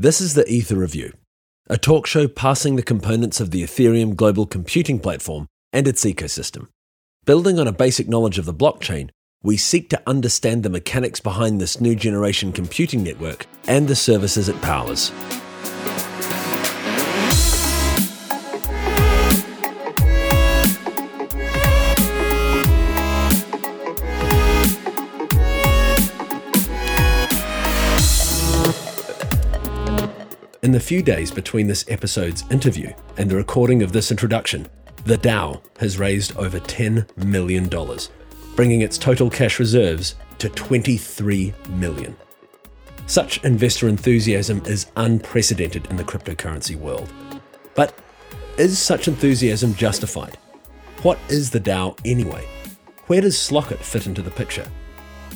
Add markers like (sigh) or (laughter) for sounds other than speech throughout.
This is the Ether Review, a talk show passing the components of the Ethereum global computing platform and its ecosystem. Building on a basic knowledge of the blockchain, we seek to understand the mechanics behind this new generation computing network and the services it powers. In the few days between this episode's interview and the recording of this introduction, the DAO has raised over $10 million, bringing its total cash reserves to 23 million. Such investor enthusiasm is unprecedented in the cryptocurrency world. But is such enthusiasm justified? What is the DAO anyway? Where does Slock.it fit into the picture?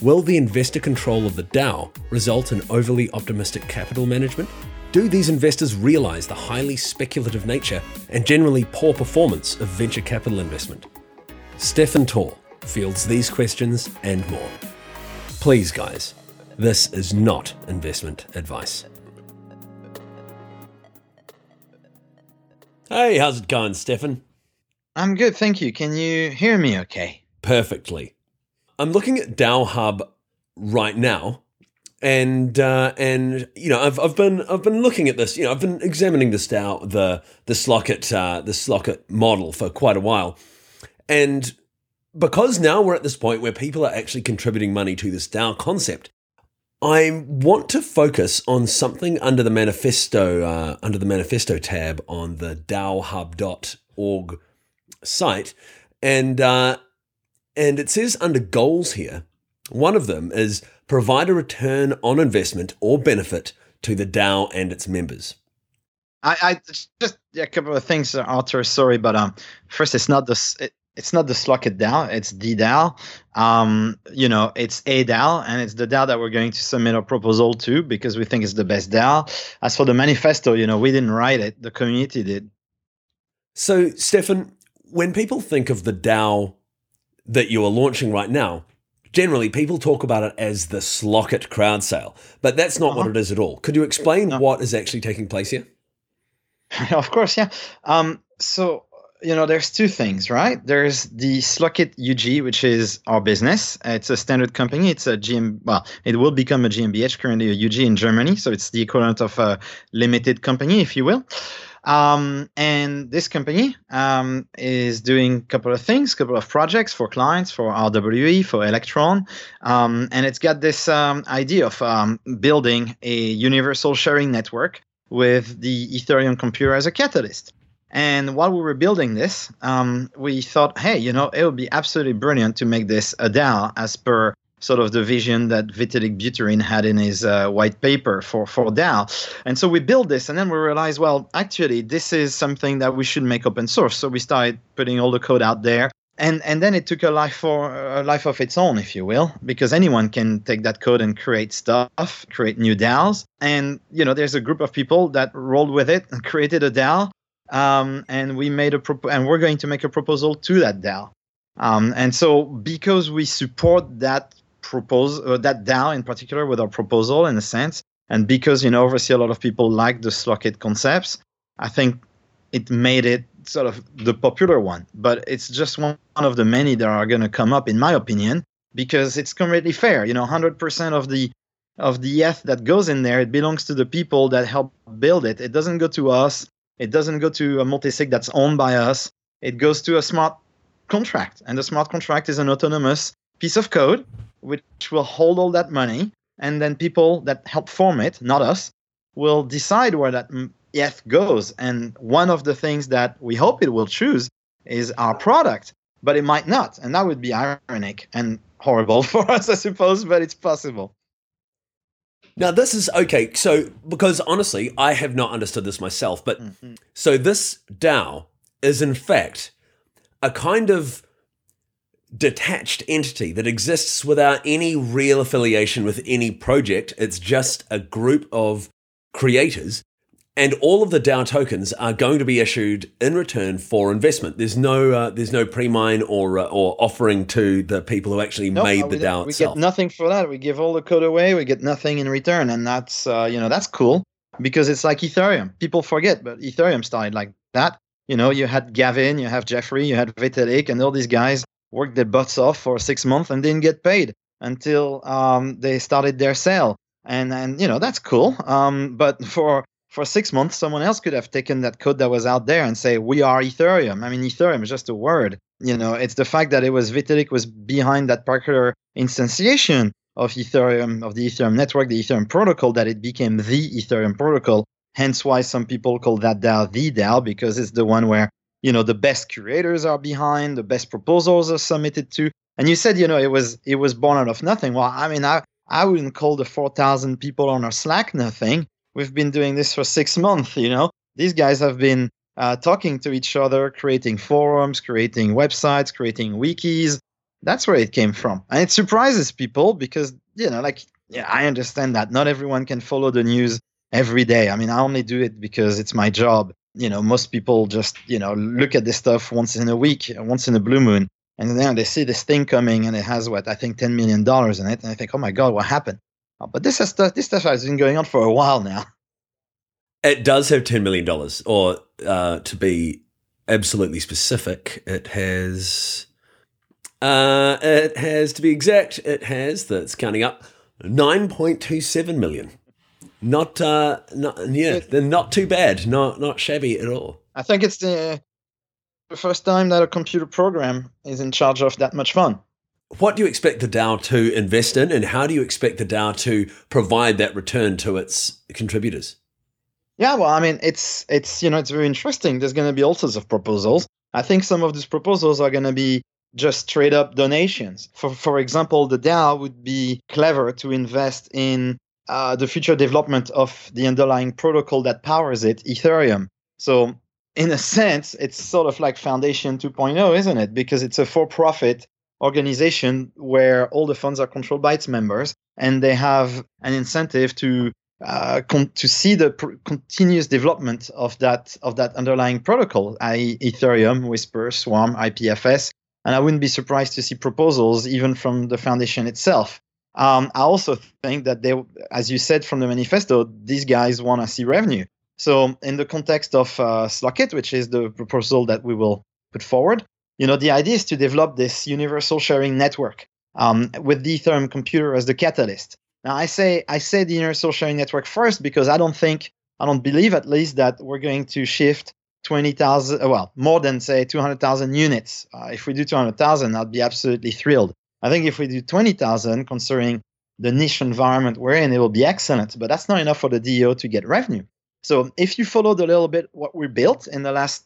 Will the investor control of the DAO result in overly optimistic capital management? Do these investors realize the highly speculative nature and generally poor performance of venture capital investment? Stephan Tual fields these questions and more. Please, guys, this is not investment advice. Hey, how's it going, Stephan? I'm good, thank you. Can you hear me okay? Perfectly. I'm looking at DAO Hub right now and uh, and you know I've I've been I've been looking at this you know I've been examining this DAO the the Slock.it uh, the Slock.it model for quite a while, and because now we're at this point where people are actually contributing money to this DAO concept, I want to focus on something under the manifesto uh, under the manifesto tab on the DAOHub.org site, and uh, and it says under goals here, one of them is provide a return on investment or benefit to the DAO and its members. I, I just a couple of things, Arthur. Sorry, but um, first, it's not the it, it's not the Slock.it DAO. It's the DAO. Um, you know, it's a DAO, and it's the DAO that we're going to submit our proposal to because we think it's the best DAO. As for the manifesto, you know, we didn't write it; the community did. So, Stephan, when people think of the DAO that you are launching right now, generally people talk about it as the Slock.it crowd sale, but that's not uh-huh. what it is at all. Could you explain no. what is actually taking place here? (laughs) of course, yeah. Um, so you know, there's two things, right? There's the Slock.it UG, which is our business. It's a standard company. It's a GM. Well, it will become a GmbH, currently a UG in Germany. So it's the equivalent of a limited company, if you will. Um, and this company um, is doing a couple of things, a couple of projects for clients, for RWE, for Electron. Um, and it's got this um, idea of um, building a universal sharing network with the Ethereum computer as a catalyst. And while we were building this, um, we thought, hey, you know, it would be absolutely brilliant to make this a DAO as per sort of the vision that Vitalik Buterin had in his uh, white paper for, for DAO. And so we built this, and then we realized, well, actually, this is something that we should make open source. So we started putting all the code out there. And, and then it took a life for a life of its own, if you will, because anyone can take that code and create stuff, create new DAOs. And you know, there's a group of people that rolled with it and (laughs) created a DAO, um, and we made a pro- and we're going to make a proposal to that DAO. Um, and so, because we support that propose uh, that DAO in particular with our proposal in a sense. And because you know, obviously, a lot of people like the Slock.it concepts, I think it made it sort of the popular one. But it's just one of the many that are going to come up, in my opinion, because it's completely fair. You know, 100% of the of the ETH that goes in there, it belongs to the people that help build it. It doesn't go to us. It doesn't go to a multisig that's owned by us. It goes to a smart contract, and the smart contract is an autonomous piece of code which will hold all that money, and then people that help form it, not us, will decide where that ETH goes. And one of the things that we hope it will choose is our product, but it might not, and that would be ironic and horrible (laughs) for us, I suppose, but it's possible. Now, this is okay. So, because honestly, I have not understood this myself, but mm-hmm. so this DAO is in fact a kind of detached entity that exists without any real affiliation with any project. It's just a group of creators. And all of the DAO tokens are going to be issued in return for investment. There's no, uh, there's no pre-mine or uh, or offering to the people who actually made the DAO we itself. We get nothing for that. We give all the code away. We get nothing in return, and that's uh, you know that's cool. because it's like Ethereum. People forget, but Ethereum started like that. You know, you had Gavin, you have Jeffrey, you had Vitalik, and all these guys worked their butts off for six months and didn't get paid until um, they started their sale. And and you know that's cool. Um, but (laughs) for for six months, someone else could have taken that code that was out there and say, "We are Ethereum." I mean, Ethereum is just a word. You know, it's the fact that it was Vitalik was behind that particular instantiation of Ethereum, of the Ethereum network, the Ethereum protocol, that it became the Ethereum protocol. Hence, why some people call that DAO the DAO because it's the one where you know the best curators are behind, the best proposals are submitted to. And you said, you know, it was it was born out of nothing. Well, I mean, I I wouldn't call the 4,000 people on our Slack nothing we've been doing this for six months. You know, these guys have been uh, talking to each other, creating forums, creating websites, creating wikis. That's where it came from, and it surprises people because you know, like, yeah, I understand that not everyone can follow the news every day. I mean, I only do it because it's my job. You know, most people just you know look at this stuff once in a week, once in a blue moon, and then they see this thing coming, and it has what I think ten million dollars in it, and I think, oh my god, what happened? Uh, but this has this stuff has been going on for a while now. (laughs) It does have ten million dollars, or uh, to be absolutely specific, it has. Uh, it has to be exact. It has that's counting up nine point two seven million. Not, uh, not yeah, they're not too bad. Not, not shabby at all. I think it's the the first time that a computer program is in charge of that much fun. What do you expect the DAO to invest in, and how do you expect the DAO to provide that return to its contributors? Yeah, well, I mean, it's it's you know it's very interesting. There's going to be all sorts of proposals. I think some of these proposals are going to be just straight up donations. For for example, the DAO would be clever to invest in uh, the future development of the underlying protocol that powers it, Ethereum. So in a sense, it's sort of like Foundation 2.0, isn't it? Because it's a for-profit organization where all the funds are controlled by its members and they have an incentive to uh, con- to see the pr- continuous development of that of that underlying protocol, i.e., Ethereum, Whisper, Swarm, IPFS, and I wouldn't be surprised to see proposals even from the foundation itself. Um, I also think that they, as you said from the manifesto, these guys want to see revenue. So, in the context of uh, Slockit, which is the proposal that we will put forward, you know, the idea is to develop this universal sharing network um, with the Ethereum computer as the catalyst. Now, I say I say the universal sharing network first because I don't think I don't believe at least that we're going to shift 20,000, uh, well, more than say 200,000 units. Uh, if we do 200,000, I'd be absolutely thrilled. I think if we do 20,000, considering the niche environment we're in, it will be excellent. But that's not enough for the DAO to get revenue. So if you followed a little bit what we built in the last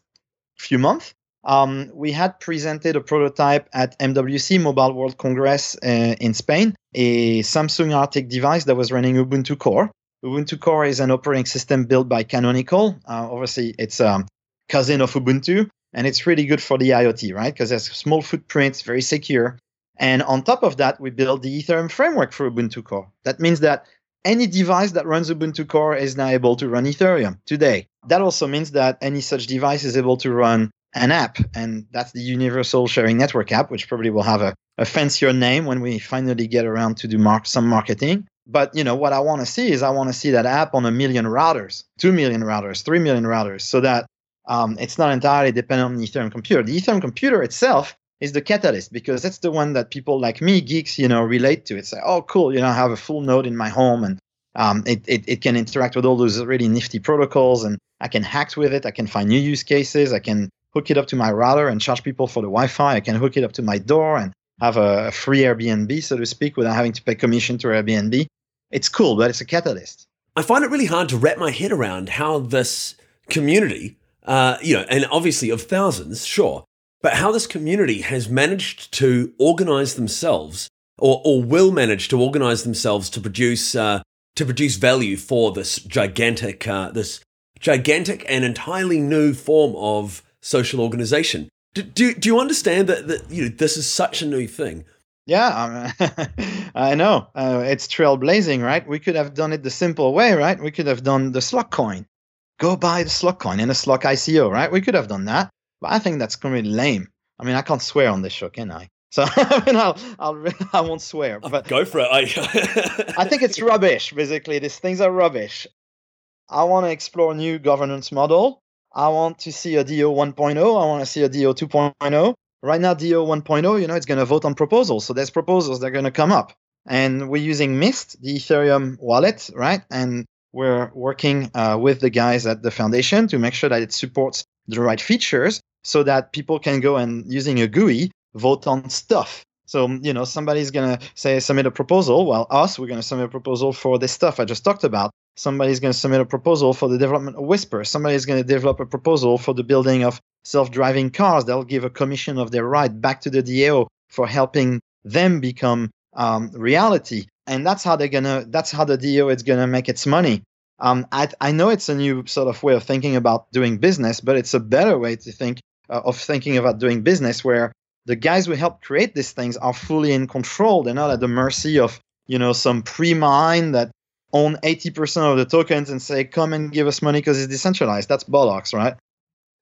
few months, um, we had presented a prototype at MWC Mobile World Congress uh, in Spain, a Samsung ARTIK device that was running Ubuntu Core. Ubuntu Core is an operating system built by Canonical. Uh, obviously, it's a cousin of Ubuntu, and it's really good for the IoT, right? Because it's small footprint, very secure. And on top of that, we built the Ethereum framework for Ubuntu Core. That means that any device that runs Ubuntu Core is now able to run Ethereum today. That also means that any such device is able to run an app, and that's the Universal Sharing Network app, which probably will have a, a fancier name when we finally get around to do mark, some marketing. But you know what I want to see is I want to see that app on a million routers, two million routers, three million routers, so that um, it's not entirely dependent on the Ethereum computer. The Ethereum computer itself is the catalyst because that's the one that people like me, geeks, you know, relate to. It's like, oh, cool, you know, I have a full node in my home and um, it, it, it can interact with all those really nifty protocols and I can hack with it. I can find new use cases. I can hook it up to my router and charge people for the Wi-Fi. I can hook it up to my door and have a, a free Airbnb, so to speak, without having to pay commission to Airbnb. It's cool, but it's a catalyst. I find it really hard to wrap my head around how this community, uh, you know, and obviously of thousands, sure, but how this community has managed to organize themselves or, or will manage to organize themselves to produce uh, to produce value for this gigantic uh, this gigantic and entirely new form of social organization. Do, do, do you understand that, that you know, this is such a new thing? Yeah, (laughs) I know. Uh, it's trailblazing, right? We could have done it the simple way, right? We could have done the Slock coin. Go buy the Slock coin in a Slock ICO, right? We could have done that. But I think that's going to be lame. I mean, I can't swear on this show, can I? So (laughs) I mean, I'll, I'll I won't swear, but go for it. I, (laughs) I think it's rubbish. Basically, these things are rubbish. I want to explore new governance model. I want to see a DAO 1.0. I want to see a DAO 2.0. Right now, DAO 1.0, you know, it's going to vote on proposals. So there's proposals that are going to come up. And we're using Mist, the Ethereum wallet, right? And we're working uh, with the guys at the foundation to make sure that it supports the right features so that people can go and using a GUI vote on stuff. So, you know, somebody's going to say, submit a proposal. Well, us, we're going to submit a proposal for this stuff I just talked about. Somebody's going to submit a proposal for the development of Whisper. Somebody's going to develop a proposal for the building of self driving cars. They'll give a commission of their ride back to the DAO for helping them become um, reality. And that's how they're going to, that's how the DAO is going to make its money. Um, I, I know it's a new sort of way of thinking about doing business, but it's a better way to think uh, of thinking about doing business where the guys who help create these things are fully in control. They're not at the mercy of you know some pre-mine that own 80% of the tokens and say come and give us money because it's decentralized. That's bollocks, right?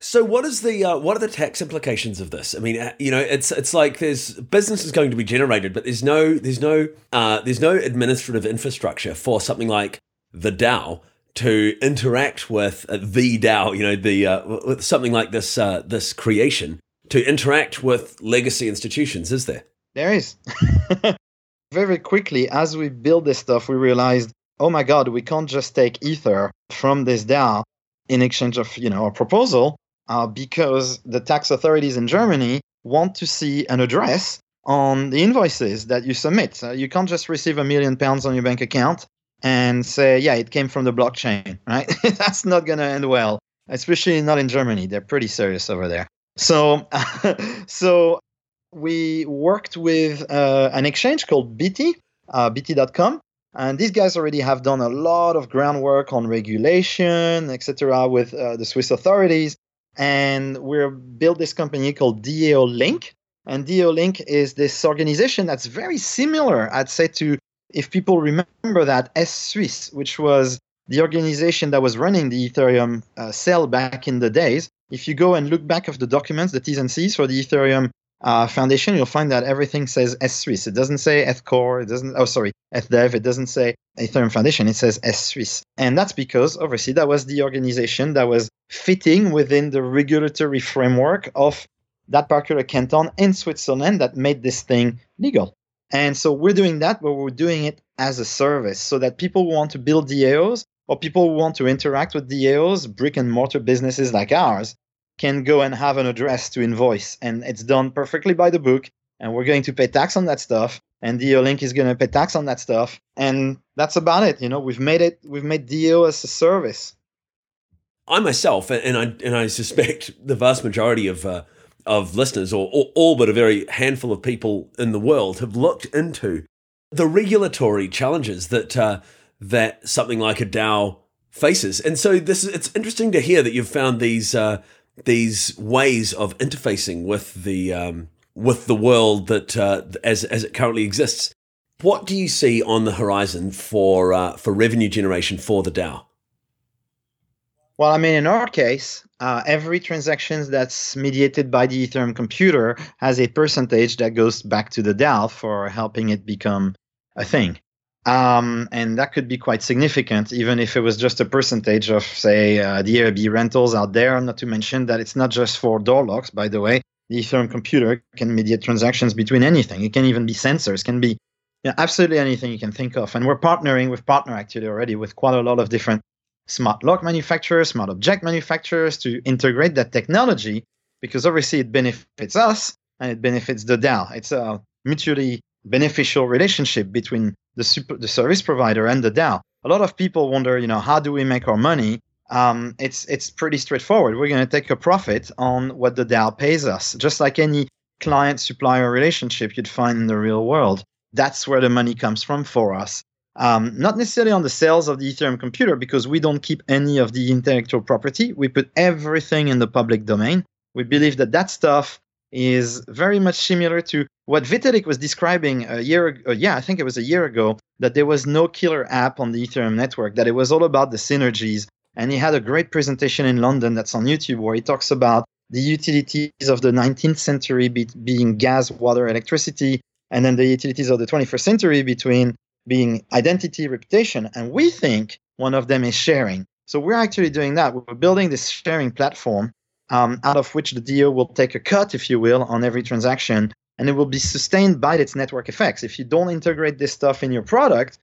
So what is the uh, what are the tax implications of this? I mean, uh, you know, it's it's like there's business is going to be generated, but there's no there's no uh, there's no administrative infrastructure for something like the DAO to interact with uh, the DAO. You know, the uh, with something like this uh, this creation to interact with legacy institutions, is there? There is. (laughs) Very quickly, as we build this stuff, we realized, oh my God, we can't just take Ether from this DAO in exchange of you know a proposal, uh, because the tax authorities in Germany want to see an address on the invoices that you submit. You can't just receive a million pounds on your bank account and say, yeah, it came from the blockchain, right? (laughs) That's not going to end well, especially not in Germany. They're pretty serious over there. So, (laughs) so we worked with uh, an exchange called Bity, uh, Bity.com, and these guys already have done a lot of groundwork on regulation, etc., with uh, the Swiss authorities. And we built this company called DAO Link. And DAO Link is this organization that's very similar, I'd say, to if people remember that EthSuisse, which was the organization that was running the Ethereum uh, cell back in the days, if you go and look back of the documents, the T's and C's for the Ethereum uh, Foundation, you'll find that everything says EthSuisse. It doesn't say ETH Core. It doesn't. Oh, sorry, ETH Dev. It doesn't say Ethereum Foundation. It says EthSuisse, and that's because obviously that was the organization that was fitting within the regulatory framework of that particular canton in Switzerland that made this thing legal. And so we're doing that, but we're doing it as a service so that people who want to build DAOs or people who want to interact with DAOs, brick and mortar businesses like ours, can go and have an address to invoice. And it's done perfectly by the book. And we're going to pay tax on that stuff. And DAO Link is going to pay tax on that stuff. And that's about it. You know, we've made it, we've made DAO as a service. I myself, and I, and I suspect the vast majority of, uh, of listeners, or, or all but a very handful of people in the world, have looked into the regulatory challenges that uh, that something like a DAO faces. And so this it's interesting to hear that you've found these uh, these ways of interfacing with the um, with the world that uh, as as it currently exists. What do you see on the horizon for uh, for revenue generation for the DAO? Well, I mean, in our case, uh, every transaction that's mediated by the Ethereum computer has a percentage that goes back to the DAO for helping it become a thing. Um, and that could be quite significant, even if it was just a percentage of, say, uh, the Airbnb rentals out there. Not to mention that it's not just for door locks, by the way. The Ethereum computer can mediate transactions between anything. It can even be sensors, can be you know, absolutely anything you can think of. And we're partnering with partner actually already with quite a lot of different smart lock manufacturers, smart object manufacturers to integrate that technology because obviously it benefits us and it benefits the DAO. It's a mutually beneficial relationship between the super, the service provider and the DAO. A lot of people wonder, you know, how do we make our money? Um, it's it's pretty straightforward. We're going to take a profit on what the DAO pays us, just like any client supplier relationship you'd find in the real world. That's where the money comes from for us. Um, not necessarily on the sales of the Ethereum computer because we don't keep any of the intellectual property. We put everything in the public domain. We believe that that stuff is very much similar to what Vitalik was describing a year ago. Yeah, I think it was a year ago that there was no killer app on the Ethereum network, that it was all about the synergies. And he had a great presentation in London that's on YouTube where he talks about the utilities of the 19th century be- being gas, water, electricity, and then the utilities of the 21st century between being identity, reputation. And we think one of them is sharing. So we're actually doing that. We're building this sharing platform um, out of which the DAO will take a cut, if you will, on every transaction, and it will be sustained by its network effects. If you don't integrate this stuff in your product,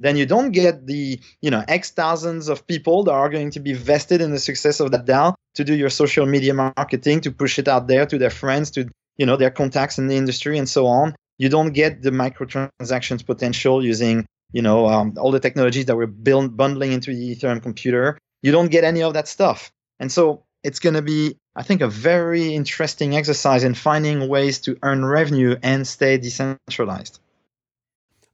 then you don't get the you know x thousands of people that are going to be vested in the success of that DAO to do your social media marketing, to push it out there to their friends, to you know their contacts in the industry, and so on. You don't get the microtransactions potential using you know um, all the technologies that we're build, bundling into the Ethereum computer. You don't get any of that stuff, and so it's going to be, I think, a very interesting exercise in finding ways to earn revenue and stay decentralized.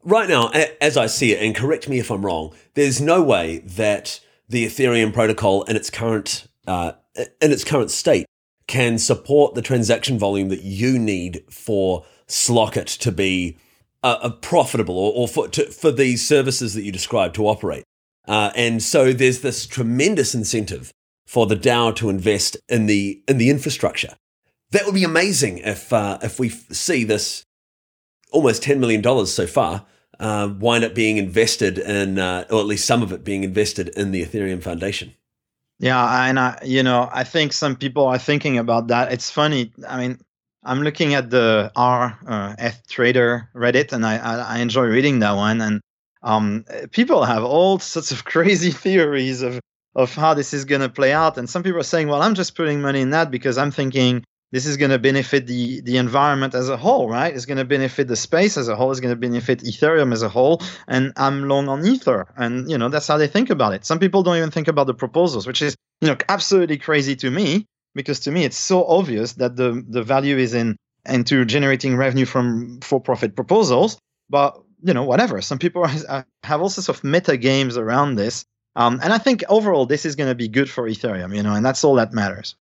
Right now, as I see it, and correct me if I'm wrong, there's no way that the Ethereum protocol in its current uh, in its current state can support the transaction volume that you need for Slockit to be uh, profitable or, or for to, for these services that you described to operate. Uh, and so there's this tremendous incentive for the DAO to invest in the in the infrastructure. That would be amazing if uh, if we see this almost ten million dollars so far uh, wind up being invested in, uh, or at least some of it being invested in the Ethereum Foundation. Yeah, and I, you know, I think some people are thinking about that. It's funny. I mean, I'm looking at the R uh, EthTrader Reddit, and I, I, I enjoy reading that one. And um, people have all sorts of (laughs) crazy theories of of how this is going to play out. And some people are saying, well, I'm just putting money in that because I'm thinking this is going to benefit the, the environment as a whole, right? It's going to benefit the space as a whole. It's going to benefit Ethereum as a whole. And I'm long on Ether. And, you know, that's how they think about it. Some people don't even think about the proposals, which is, you know, absolutely crazy to me because to me, it's so obvious that the, the value is in into generating revenue from for-profit proposals. But, you know, whatever. Some people are, have all sorts of meta games around this um, and I think overall, this is going to be good for Ethereum, you know, and that's all that matters.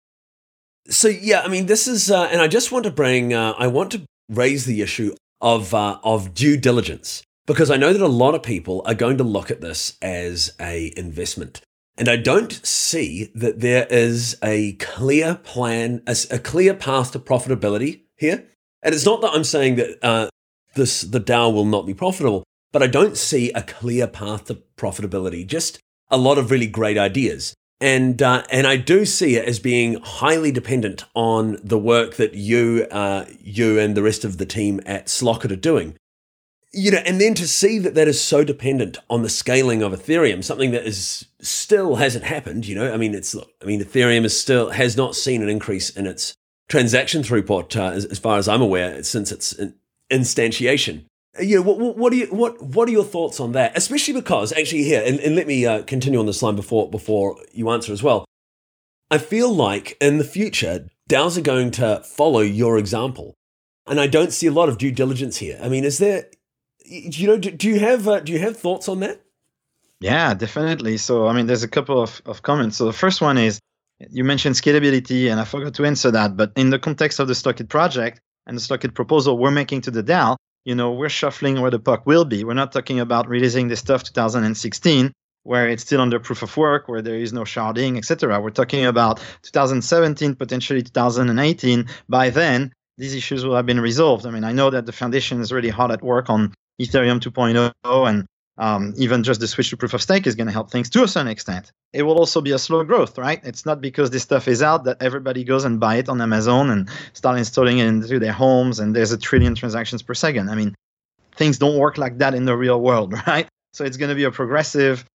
So yeah, I mean, this is, uh, and I just want to bring, uh, I want to raise the issue of uh, of due diligence because I know that a lot of people are going to look at this as a investment, and I don't see that there is a clear plan, a, a clear path to profitability here. And it's not that I'm saying that uh, this the DAO will not be profitable, but I don't see a clear path to profitability. Just a lot of really great ideas. And, uh, and I do see it as being highly dependent on the work that you, uh, you and the rest of the team at Slockit are doing. You know, and then to see that that is so dependent on the scaling of Ethereum, something that is still hasn't happened. You know, I mean, it's look, I mean, Ethereum is still has not seen an increase in its transaction throughput uh, as, as, far as I'm aware since its instantiation you know, what, what, are you, what, what are your thoughts on that? Especially because actually here, and, and let me uh, continue on this line before, before you answer as well. I feel like in the future, DAOs are going to follow your example. And I don't see a lot of due diligence here. I mean, is there, you know, do, do you have, uh, do you have thoughts on that? Yeah, definitely. So, I mean, there's a couple of, of comments. So the first one is, you mentioned scalability, and I forgot to answer that. But in the context of the Slockit project and the Slockit proposal we're making to the DAO, you know, we're shuffling where the puck will be. We're not talking about releasing this stuff 2016 where it's still under proof of work, where there is no sharding, etc. We're talking about 2017, potentially 2018. By then, these issues will have been resolved. I mean, I know that the foundation is really hard at work on Ethereum 2.0 and um, even just the switch to proof of stake is going to help things to a certain extent. It will also be a slow growth, right? It's not because this stuff is out that everybody goes and buy it on Amazon and start installing it into their homes and there's a trillion transactions per second. I mean, things don't work like that in the real world, (laughs) right? So it's going to be a progressive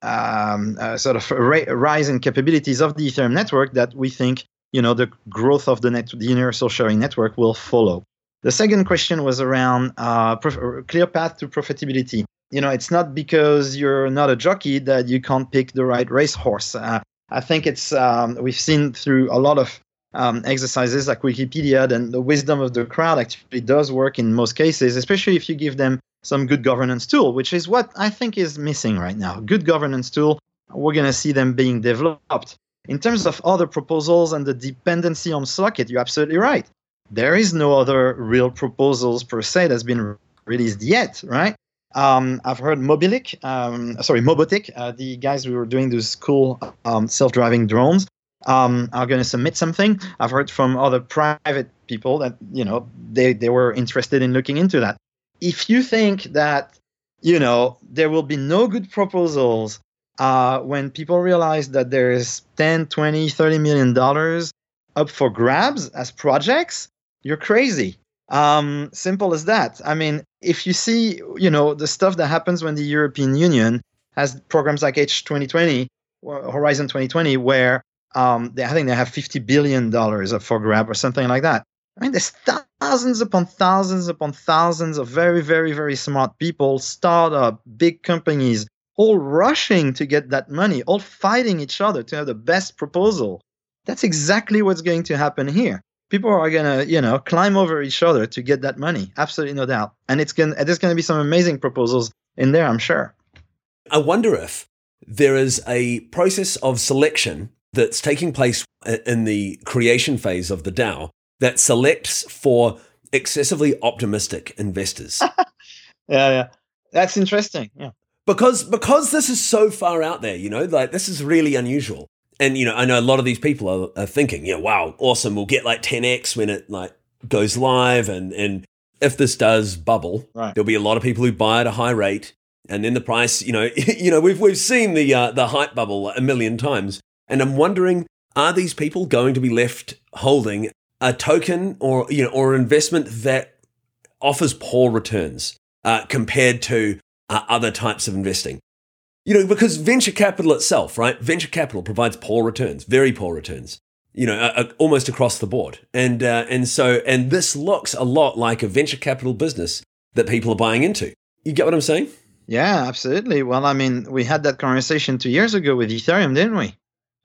um, uh, sort of rise in capabilities of the Ethereum network that we think, you know, the growth of the net, the universal sharing network will follow. The second question was around uh, prof- clear path to profitability. You know, it's not because you're not a jockey that you can't pick the right racehorse. Uh, I think it's um, we've seen through a lot of um, exercises like Wikipedia, and the wisdom of the crowd actually does work in most cases, especially if you give them some good governance tool, which is what I think is missing right now. Good governance tool. We're going to see them being developed. In terms of other proposals and the dependency on Slockit, you're absolutely right there is no other real proposals per se that's been released yet, right? Um, I've heard Mobilic, um, sorry, Mobotiq, uh, the guys who were doing those cool um, self-driving drones, um, are going to submit something. I've heard from other private people that you know they they were interested in looking into that. If you think that you know there will be no good proposals uh, when people realize that there's 10, 20, 30 million dollars up for grabs as projects, you're crazy. Um, simple as that. I mean, if you see, you know, the stuff that happens when the European Union has programs like H 2020, Horizon 2020, where um, they, I think they have 50 billion dollars up for grab or something like that. I mean, there's thousands upon thousands upon thousands of very, very, very smart people, startup, big companies, all rushing to get that money, all fighting each other to have the best proposal. That's exactly what's going to happen here. People are gonna, you know, climb over each other to get that money. Absolutely no doubt. And it's gonna there's gonna be some amazing proposals in there, I'm sure. I wonder if there is a process of selection that's taking place uh, in the creation phase of the DAO that selects for excessively optimistic investors. (laughs) yeah, yeah. That's interesting. Yeah. Because because this is so far out there, you know, like this is really unusual. And you know, I know a lot of these people are, are thinking, yeah, wow, awesome, we'll get like 10x when it like goes live and and if this does bubble, right. there'll be a lot of people who buy at a high rate and then the price, you know, (laughs) you know, we've we've seen the uh, the hype bubble a million times. And I'm wondering, are these people going to be left holding a token or you know or an investment that offers poor returns uh, compared to uh, other types of investing. You know, because venture capital itself, right? Venture capital provides poor returns, very poor returns. You know, uh, almost across the board, and uh, and so and this looks a lot like a venture capital business that people are buying into. You get what I'm saying? Yeah, absolutely. Well, I mean, we had that conversation two years ago with Ethereum, didn't we?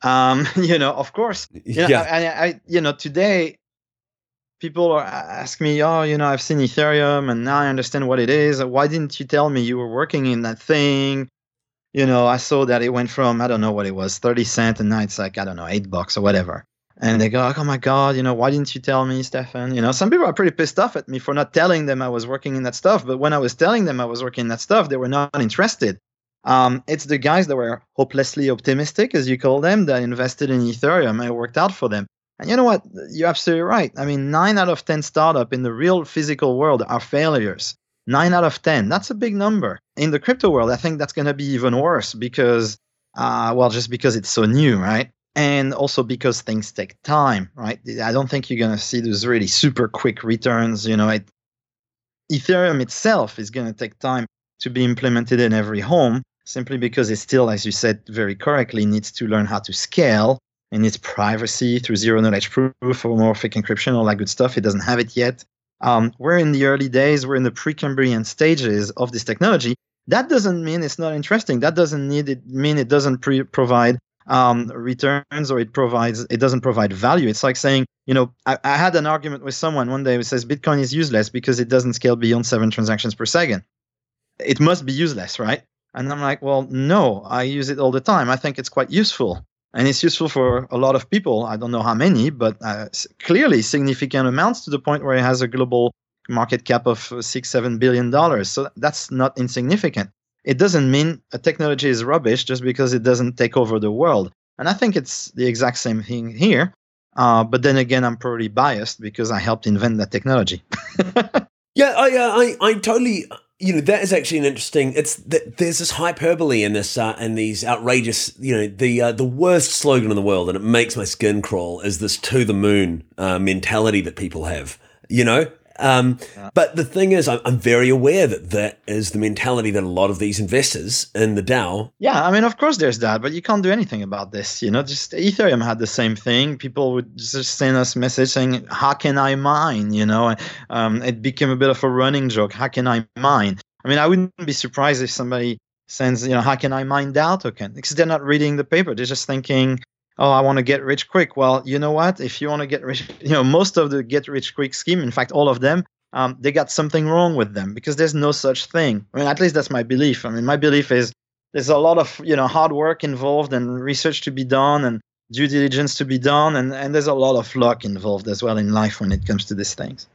Um, (laughs) you know, of course. You know, yeah. I, I, you know, today people are ask me, oh, you know, I've seen Ethereum and now I understand what it is. Why didn't you tell me you were working in that thing? You know, I saw that it went from I don't know what it was, thirty cent, and now it's like I don't know, eight bucks or whatever. And they go, oh my god, you know, why didn't you tell me, Stephan? You know, some people are pretty pissed off at me for not telling them I was working in that stuff. But when I was telling them I was working in that stuff, they were not interested. Um, it's the guys that were hopelessly optimistic, as you call them, that invested in Ethereum. It worked out for them. And you know what? You're absolutely right. I mean, nine out of 10 startup in the real physical world are failures. Nine out of 10. That's a big number. In the crypto world, I think that's going to be even worse because, uh, well, just because it's so new, right? And also because things take time, right? I don't think you're going to see those really super quick returns. You know, it, Ethereum itself is going to take time to be implemented in every home simply because it still, as you said very correctly, needs to learn how to scale and its privacy through zero knowledge proof, or homomorphic encryption, all that good stuff. It doesn't have it yet. Um, we're in the early days, we're in the Precambrian stages of this technology. That doesn't mean it's not interesting. That doesn't need it mean it doesn't pre- provide um, returns or it provides it doesn't provide value. It's like saying, you know, I, I had an argument with someone one day who says Bitcoin is useless because it doesn't scale beyond seven transactions per second. It must be useless, right? And I'm like, well, no, I use it all the time. I think it's quite useful and it's useful for a lot of people. I don't know how many, but uh, clearly significant amounts to the point where it has a global market cap of six, seven billion dollars. So that's not insignificant. It doesn't mean a technology is rubbish just because it doesn't take over the world. And I think it's the exact same thing here. Uh, but then again, I'm probably biased because I helped invent that technology. (laughs) yeah, I, uh, I, I totally you know that is actually an interesting. It's that there's this hyperbole in this uh, and these outrageous. You know the uh, the worst slogan in the world, and it makes my skin crawl. Is this to the moon uh, mentality that people have? You know, um. But the thing is, I'm, I'm, very aware that that is the mentality that a lot of these investors in the DAO. Yeah, I mean, of course, there's that, but you can't do anything about this. You know, just Ethereum had the same thing. People would just send us message saying, "How can I mine?" You know, um, it became a bit of a running joke. How can I mine? I mean, I wouldn't be surprised if somebody sends, you know, how can I mine DAO token? Because they're not reading the paper. They're just thinking, oh, I want to get rich quick. Well, you know what? If you want to get rich, (laughs) you know, most of the get rich quick scheme, in fact, all of them, um, they got something wrong with them because there's no such thing. I mean, at least that's my belief. I mean, my belief is there's a lot of you know hard work involved and research to be done and due diligence to be done, and and there's a lot of luck involved as well in life when it comes to these things.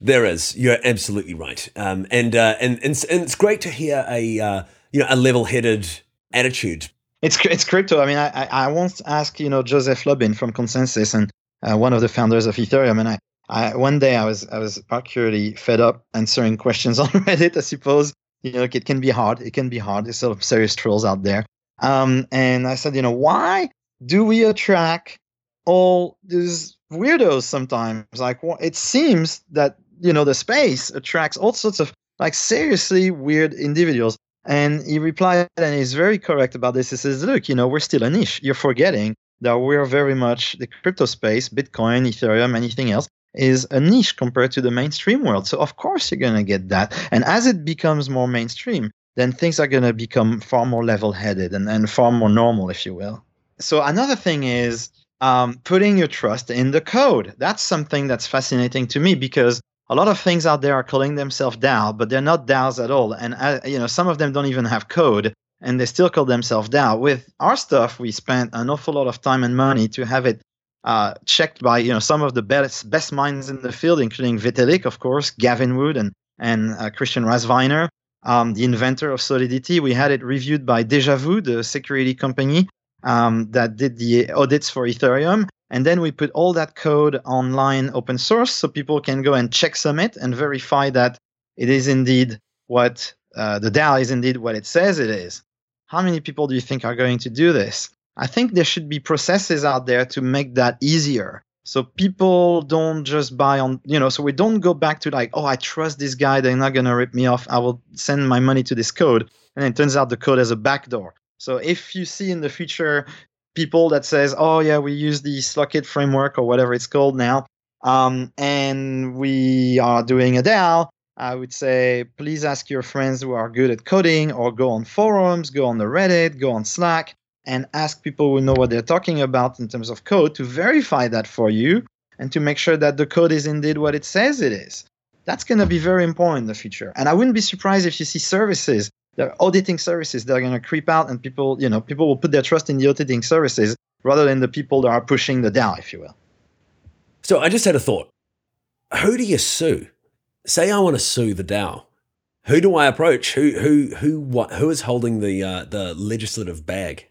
There is. You're absolutely right. Um, and, uh, and and and it's great to hear a uh, you know a level-headed attitude it's it's crypto. I mean, I I once asked you know Joseph Lubin from ConsenSys and uh, one of the founders of Ethereum, and I, I one day I was I was particularly fed up answering questions (laughs) on Reddit. I suppose you know it can be hard. It can be hard. There's of serious trolls out there. Um, and I said, you know, why do we attract all these weirdos sometimes? Like, well, it seems that you know the space attracts all sorts of like seriously weird individuals. And he replied, and he's very correct about this. He says, look, you know, we're still a niche. You're forgetting that we're very much the crypto space, Bitcoin, Ethereum, anything else is a niche compared to the mainstream world. So of course you're going to get that. And as it becomes more mainstream, then things are going to become far more level-headed and, and far more normal, if you will. So another thing is um, putting your trust in the code. That's something that's fascinating to me because a lot of things out there are calling themselves DAO, but they're not DAOs at all. And uh, you know, some of them don't even have code, and they still call themselves DAO. With our stuff, we spent an awful lot of time and money to have it uh, checked by you know some of the best best minds in the field, including Vitalik, of course, Gavin Wood, and and uh, Christian Reitwiessner, um, the inventor of Solidity. We had it reviewed by Vu, the security company um, that did the audits for Ethereum. And then we put all that code online open source so people can go and checksum it and verify that it is indeed what uh, the DAO is indeed what it says it is. How many people do you think are going to do this? I think there should be processes out there to make that easier. So people don't just buy on, you know, so we don't go back to like, oh, I trust this guy. They're not going to rip me off. I will send my money to this code. And it turns out the code has a backdoor. So if you see in the future people that says, oh yeah, we use the Slockit framework or whatever it's called now, um, and we are doing a DAO, I would say please ask your friends who are good at coding or go on forums, go on the Reddit, go on Slack, and ask people who know what they're talking about in terms of code to verify that for you and to make sure that the code is indeed what it says it is. That's going to be very important in the future. And I wouldn't be surprised if you see services there are auditing services that are going to creep out and people you know people will put their trust in the auditing services rather than the people that are pushing the DAO, if you will. So I just had a thought. Who do you sue? Say I want to sue the DAO. Who do I approach? Who who who what who is holding the uh, the legislative bag?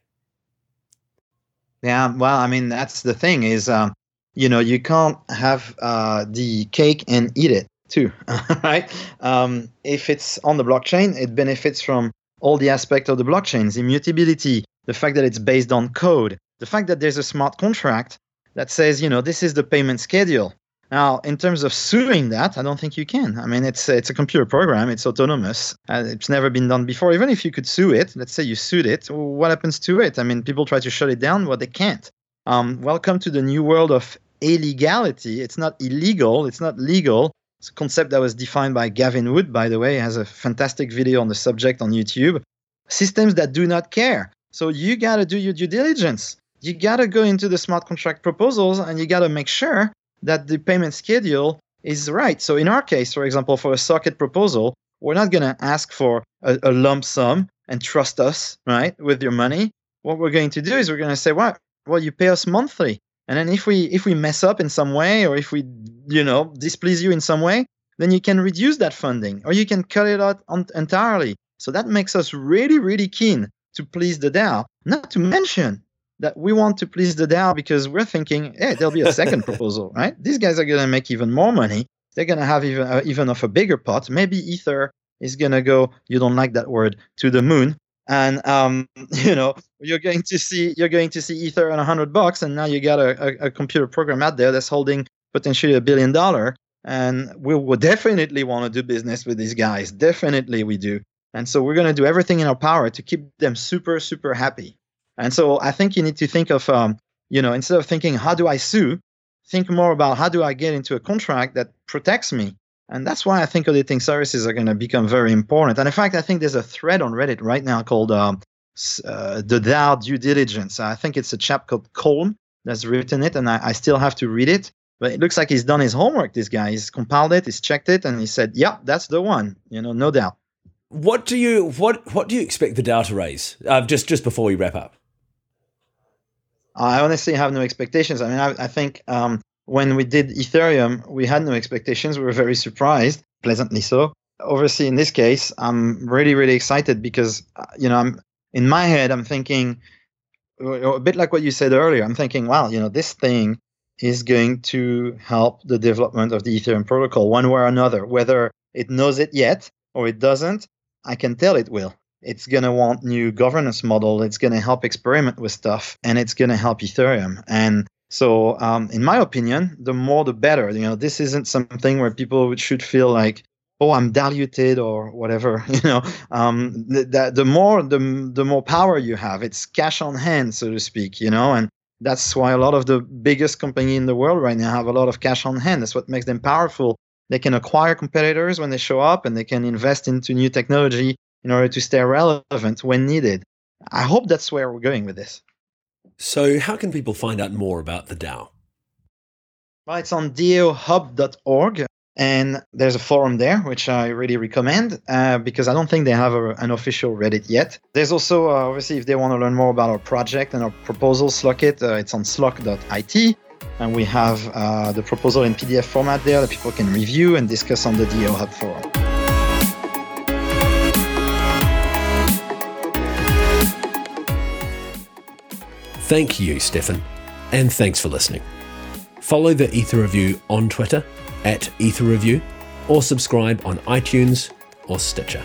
Yeah, well, I mean that's the thing is, um, you know, you can't have uh, the cake and eat it too, (laughs) right? Um, if it's on the blockchain, it benefits from all the aspects of the blockchain's immutability, the fact that it's based on code, the fact that there's a smart contract that says, you know, this is the payment schedule. Now, in terms of suing that, I don't think you can. I mean, it's it's a computer program. It's autonomous. Uh, it's never been done before. Even if you could sue it, let's say you sued it, what happens to it? I mean, people try to shut it down, but they can't. Um, welcome to the new world of illegality. It's not illegal. It's not legal. It's a concept that was defined by Gavin Wood, by the way, he has a fantastic video on the subject on YouTube. Systems that do not care. So you got to do your due diligence. You got to go into the smart contract proposals and you got to make sure that the payment schedule is right. So in our case, for example, for a Slockit proposal, we're not going to ask for a, a, lump sum and trust us, right, with your money. What we're going to do is we're going to say, well, well, you pay us monthly. And then if we if we mess up in some way or if we you know displease you in some way, then you can reduce that funding or you can cut it out entirely. So that makes us really really keen to please the DAO. Not to mention that we want to please the DAO because we're thinking, hey, there'll be a second proposal, (laughs) right? These guys are going to make even more money. They're going to have even uh, even of a bigger pot. Maybe Ether is going to go. You don't like that word to the moon and um, (laughs) you know you're going to see you're going to see ether on a hundred bucks and now you got a, a, a, computer program out there that's holding potentially a billion dollar. And we will definitely want to do business with these guys. Definitely we do. And so we're going to do everything in our power to keep them super super happy. And so i think you need to think of um, you know instead of thinking how do i sue? Think more about how do i get into a contract that protects me and that's why I think auditing services are going to become very important. And in fact, I think there's a thread on Reddit right now called um, uh, the DAO due diligence. I think it's a chap called Colm that's written it, and I, I, still have to read it. But it looks like he's done his homework. This guy, he's compiled it, he's checked it, and he said, "Yeah, that's the one." You know, no doubt. What do you what what do you expect the DAO to raise? Uh, just just before we wrap up. I honestly have no expectations. I mean, I, I think um, when we did Ethereum, we had no expectations. We were very surprised, pleasantly so. Obviously, in this case, I'm really, really excited because, uh, you know, I'm in my head, I'm thinking a bit like what you said earlier. I'm thinking, wow, you know, this thing is going to help the development of the Ethereum protocol one way or another. Whether it knows it yet or it doesn't, I can tell it will. it's going to want new governance model. It's going to help experiment with stuff, and it's going to help Ethereum. And so, um, in my opinion, the more the better. You know, this isn't something where people should feel like, oh, I'm diluted or whatever. (laughs) You know, um, the, the more the the more power you have, it's cash on hand, so to speak. You know, and that's why a lot of the biggest company in the world right now have a lot of cash on hand. That's what makes them powerful. They can acquire competitors when they show up, and they can invest into new technology in order to stay relevant when needed. I hope that's where we're going with this. So, how can people find out more about the DAO? Well, it's on daohub.org, and there's a forum there, which I really recommend uh, because I don't think they have a, an official Reddit yet. There's also, uh, obviously, if they want to learn more about our project and our proposal, Slockit, uh, it's on slock.it. And we have uh, the proposal in PDF format there that people can review and discuss on the DAO Hub forum. Thank you, Stephan, and thanks for listening. Follow the Ether Review on Twitter at Ether Review or subscribe on iTunes or Stitcher.